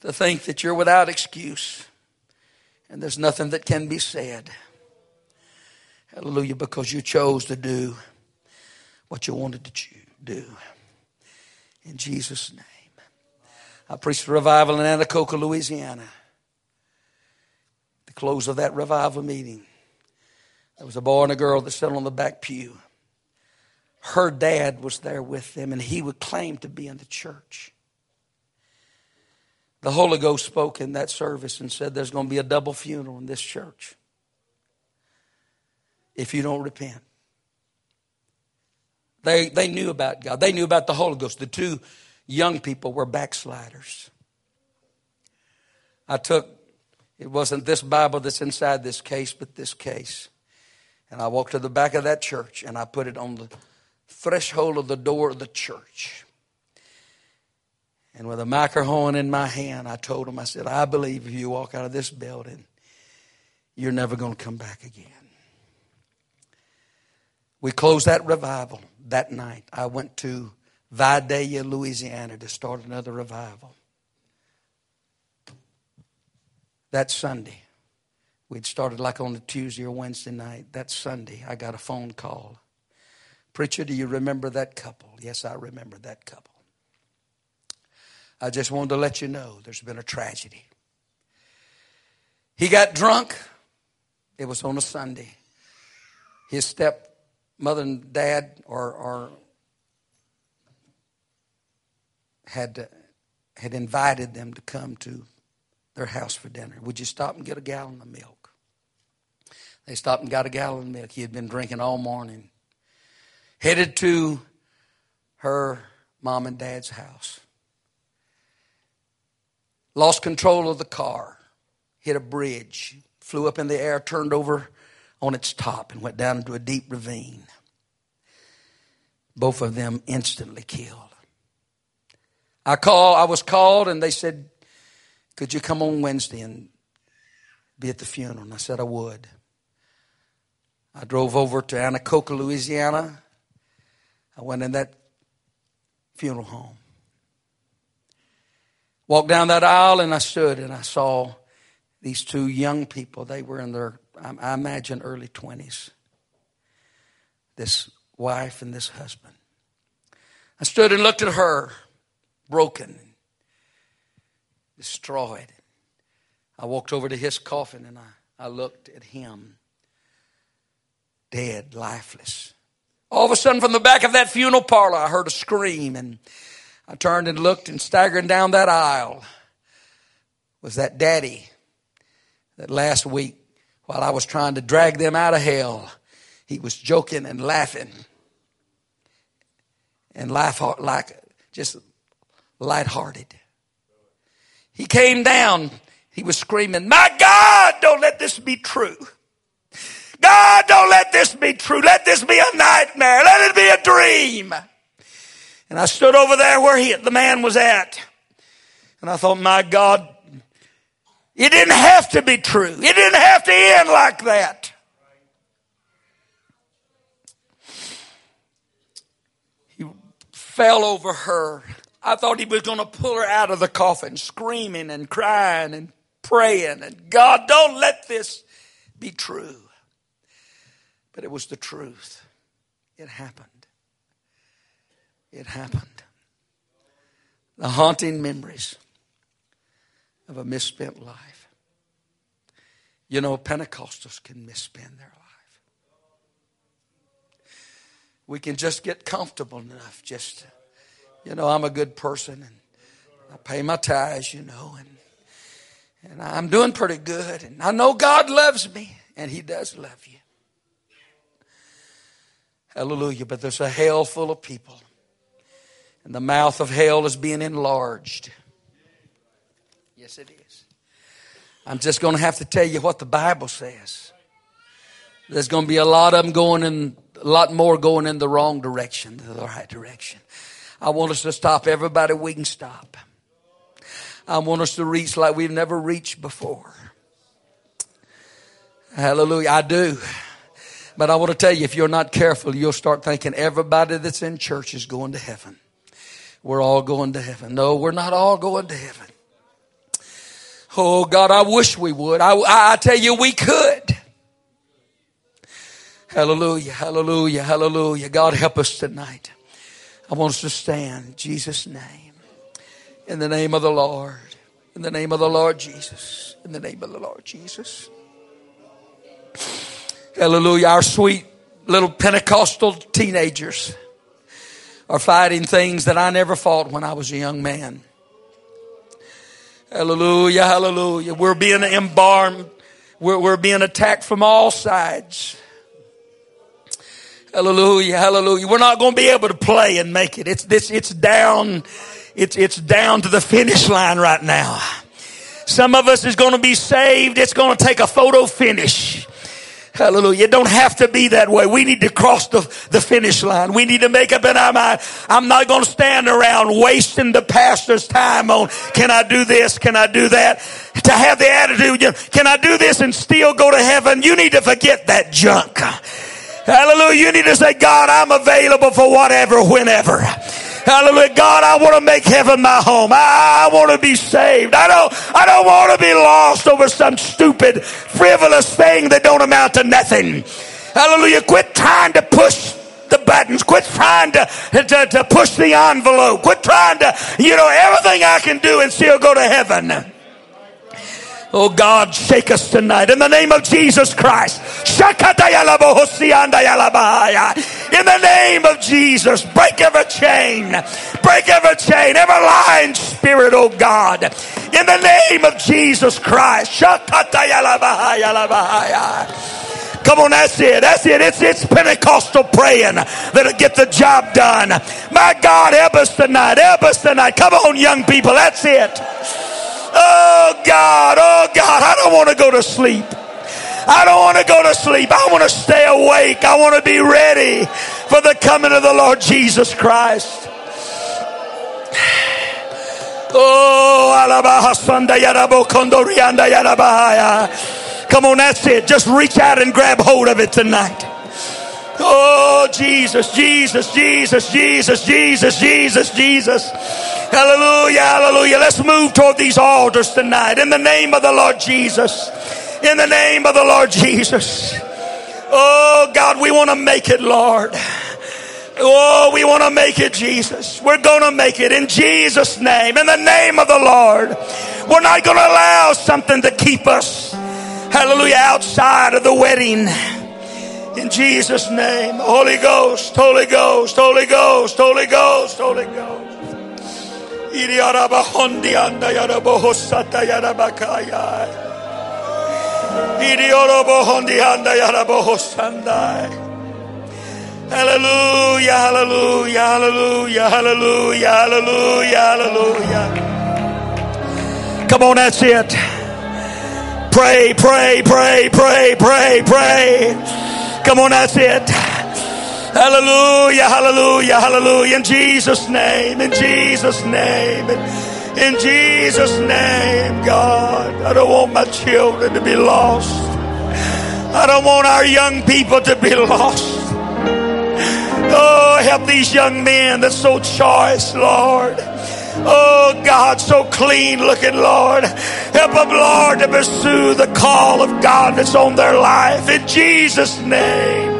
Speaker 2: to think that you're without excuse and there's nothing that can be said. Hallelujah, because you chose to do what you wanted to do in Jesus' name. I preached a revival in Anacoco, Louisiana. The close of that revival meeting, there was a boy and a girl that sat on the back pew. Her dad was there with them, and he would claim to be in the church. The Holy Ghost spoke in that service and said, There's going to be a double funeral in this church. if you don't repent. They, they knew about God. They knew about the Holy Ghost. The two young people were backsliders. I took, it wasn't this Bible that's inside this case, but this case. And I walked to the back of that church and I put it on the threshold of the door of the church. And with a microphone in my hand, I told them, I said, I believe if you walk out of this building, you're never going to come back again. We closed that revival that night. I went to Vidalia, Louisiana to start another revival. That Sunday, we'd started like on a Tuesday or Wednesday night. That Sunday, I got a phone call. Preacher, do you remember that couple? Yes, I remember that couple. I just wanted to let you know there's been a tragedy. He got drunk. It was on a Sunday. His stepmother and dad or, or had had invited them to come to their house for dinner. Would you stop and get a gallon of milk? They stopped and got a gallon of milk. He had been drinking all morning. Headed to her mom and dad's house lost control of the car, hit a bridge, flew up in the air, turned over on its top, and went down into a deep ravine. Both of them instantly killed. I call, I was called, and they said, "Could you come on Wednesday and be at the funeral?" And I said I would. I drove over to Anacoco, Louisiana. I went in that funeral home. Walked down that aisle and I stood and I saw these two young people. They were in their, I imagine, early 20s. This wife and this husband. I stood and looked at her, broken, destroyed. I walked over to his coffin and I, I looked at him, dead, lifeless. All of a sudden, from the back of that funeral parlor, I heard a scream and I turned and looked, and staggering down that aisle was that daddy that last week, while I was trying to drag them out of hell, he was joking and laughing and laugh like just lighthearted. He came down. He was screaming, My God, don't let this be true. God, don't let this be true. Let this be a nightmare. Let it be a dream. And I stood over there where he, the man was at. And I thought, my God, it didn't have to be true. It didn't have to end like that. He fell over her. I thought he was going to pull her out of the coffin, screaming and crying and praying. And God, don't let this be true. But it was the truth. It happened it happened. The haunting memories of a misspent life. You know, Pentecostals can misspend their life. We can just get comfortable enough, just, you know, I'm a good person and I pay my tithes, you know, and and I'm doing pretty good, and I know God loves me, and He does love you. Hallelujah. But there's a hell full of people and the mouth of hell is being enlarged. Yes, it is. I'm just going to have to tell you what the Bible says. There's going to be a lot of them going in, a lot more going in the wrong direction than the right direction. I want us to stop everybody we can stop. I want us to reach like we've never reached before. Hallelujah. I do. But I want to tell you, if you're not careful, you'll start thinking everybody that's in church is going to heaven we're all going to heaven. No, we're not all going to heaven. Oh God, I wish we would. I, I tell you, we could. Hallelujah, hallelujah, hallelujah. God help us tonight. I want us to stand in Jesus' name. In the name of the Lord. In the name of the Lord Jesus. In the name of the Lord Jesus. Hallelujah. Our sweet little Pentecostal teenagers are fighting things that I never fought when I was a young man. Hallelujah, hallelujah. We're being embalmed. We're, we're being attacked from all sides. Hallelujah, hallelujah. We're not going to be able to play and make it. It's this, it's down, it's, it's down to the finish line right now. Some of us is going to be saved. It's going to take a photo finish. Hallelujah. It don't have to be that way. We need to cross the, the finish line. We need to make up in our mind. I'm not going to stand around wasting the pastor's time on, can I do this? Can I do that? To have the attitude, can I do this and still go to heaven? You need to forget that junk. Hallelujah. You need to say, God, I'm available for whatever, whenever. Hallelujah. God, I want to make heaven my home. I, want to be saved. I don't, I don't want to be lost over some stupid, frivolous thing that don't amount to nothing. Hallelujah. Quit trying to push the buttons. Quit trying to, to, to push the envelope. Quit trying to, you know, everything I can do and still go to heaven. Oh God, shake us tonight in the name of Jesus Christ. In the name of Jesus, break every chain, break every chain, every lying spirit, oh God. In the name of Jesus Christ. Come on, that's it. That's it. It's, it's Pentecostal praying that'll get the job done. My God, help us tonight. Help us tonight. Come on, young people. That's it. Oh God, oh God, I don't want to go to sleep. I don't want to go to sleep. I want to stay awake. I want to be ready for the coming of the Lord Jesus Christ. Oh, Come on, that's it. Just reach out and grab hold of it tonight. Oh, Jesus, Jesus, Jesus, Jesus, Jesus, Jesus, Jesus. Hallelujah, hallelujah. Let's move toward these altars tonight in the name of the Lord Jesus. In the name of the Lord Jesus. Oh, God, we want to make it, Lord. Oh, we want to make it, Jesus. We're going to make it in Jesus' name, in the name of the Lord. We're not going to allow something to keep us, hallelujah, outside of the wedding. In Jesus' name. Holy Ghost, Holy Ghost, Holy Ghost, Holy Ghost, Holy Ghost. Hallelujah, hallelujah, hallelujah, hallelujah, hallelujah, hallelujah. Come on, that's it. Pray, pray, pray, pray, pray, pray. Come on, that's it. Hallelujah, hallelujah, hallelujah. In Jesus' name, in Jesus' name, in Jesus' name, God. I don't want my children to be lost. I don't want our young people to be lost. Oh, help these young men that's so choice, Lord. Oh God, so clean looking, Lord. Help them, Lord, to pursue the call of God that's on their life in Jesus' name.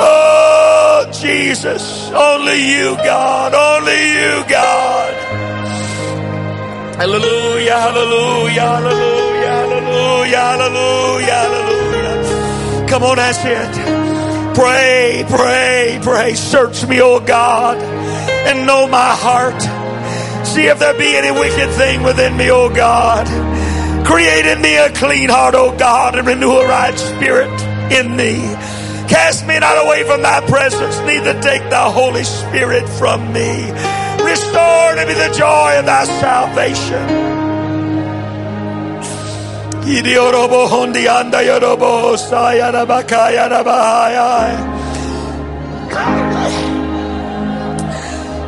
Speaker 2: Oh, Jesus, only you, God, only you, God. Hallelujah, hallelujah, hallelujah, hallelujah, hallelujah, hallelujah. Come on, that's it. Pray, pray, pray. Search me, oh God, and know my heart. See if there be any wicked thing within me, oh God. Create in me a clean heart, oh God, and renew a right spirit in me. Cast me not away from thy presence, neither take thy Holy Spirit from me. Restore to me the joy of thy salvation.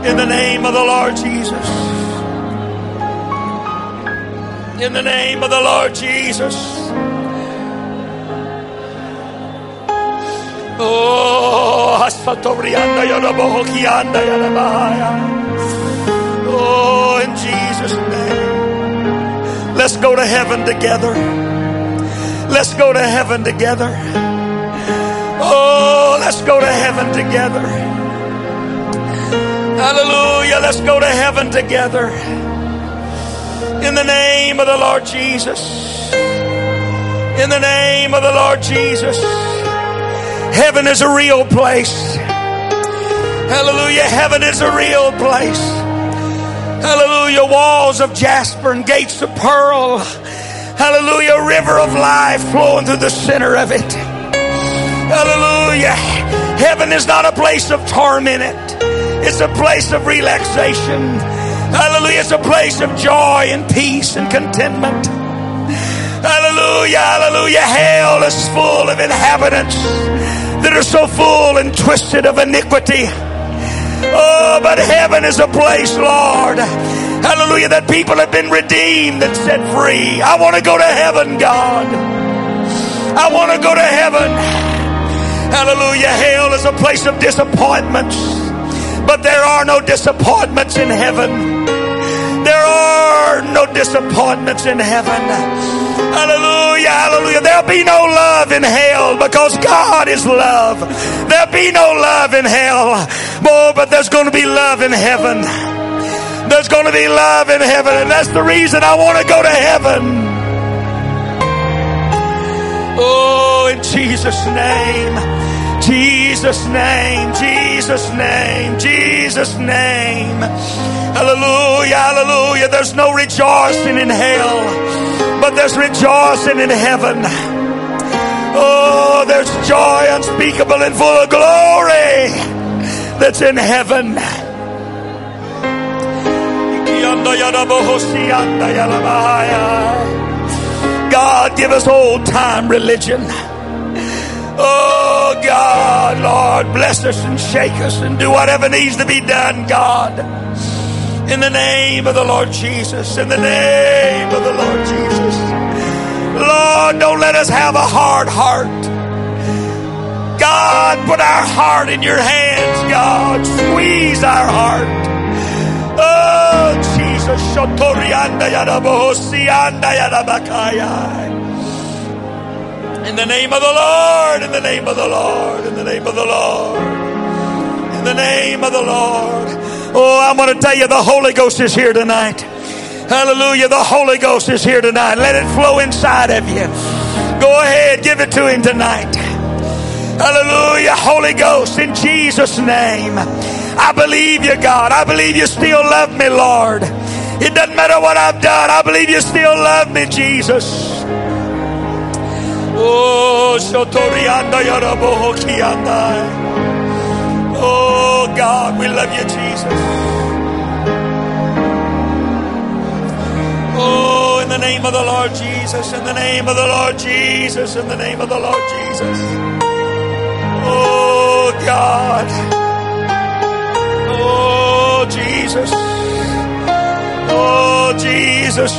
Speaker 2: In the name of the Lord Jesus. In the name of the Lord Jesus. Oh, Oh, in Jesus' name. Let's go to heaven together. Let's go to heaven together. Oh, let's go to heaven together. Hallelujah. Let's go to heaven together. In the name of the Lord Jesus. In the name of the Lord Jesus. Heaven is a real place. Hallelujah. Heaven is a real place. Hallelujah. Walls of jasper and gates of pearl. Hallelujah. River of life flowing through the center of it. Hallelujah. Heaven is not a place of torment. It's a place of relaxation. Hallelujah. It's a place of joy and peace and contentment. Hallelujah. Hallelujah. Hell is full of inhabitants that are so full and twisted of iniquity. Oh, but heaven is a place, Lord. Hallelujah. That people have been redeemed and set free. I want to go to heaven, God. I want to go to heaven. Hallelujah. Hell is a place of disappointments. But there are no disappointments in heaven. There are no disappointments in heaven. Hallelujah, hallelujah. There'll be no love in hell because God is love. There'll be no love in hell. Oh, but there's going to be love in heaven. There's going to be love in heaven, and that's the reason I want to go to heaven. Oh, in Jesus' name. Jesus' name, Jesus' name, Jesus' name. Hallelujah, hallelujah. There's no rejoicing in hell, but there's rejoicing in heaven. Oh, there's joy unspeakable and full of glory that's in heaven. God, give us old time religion. Oh, God, Lord, bless us and shake us and do whatever needs to be done, God. In the name of the Lord Jesus. In the name of the Lord Jesus. Lord, don't let us have a hard heart. God, put our heart in your hands, God. Squeeze our heart. Oh, Jesus. In the name of the Lord, in the name of the Lord, in the name of the Lord, in the name of the Lord. Oh, I'm going to tell you the Holy Ghost is here tonight. Hallelujah. The Holy Ghost is here tonight. Let it flow inside of you. Go ahead, give it to Him tonight. Hallelujah. Holy Ghost, in Jesus' name. I believe you, God. I believe you still love me, Lord. It doesn't matter what I've done. I believe you still love me, Jesus. Oh, Shotorianda Yarabohokianda. Oh, God, we love you, Jesus. Oh, in the name of the Lord Jesus, in the name of the Lord Jesus, in the name of the Lord Jesus. Oh, God. Oh, Jesus. Oh, Jesus.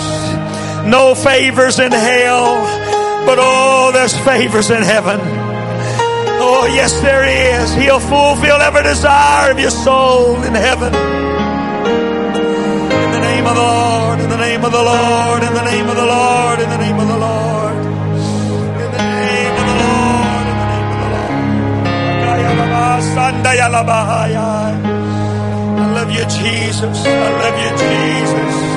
Speaker 2: No favors in hell. But oh, there's favors in heaven. Oh, yes, there is. He'll fulfill every desire of your soul in heaven. In the name of the Lord, in the name of the Lord, in the name of the Lord, in the name of the Lord. In the name of the Lord, in the name of the Lord. I love you, Jesus. I love you, Jesus.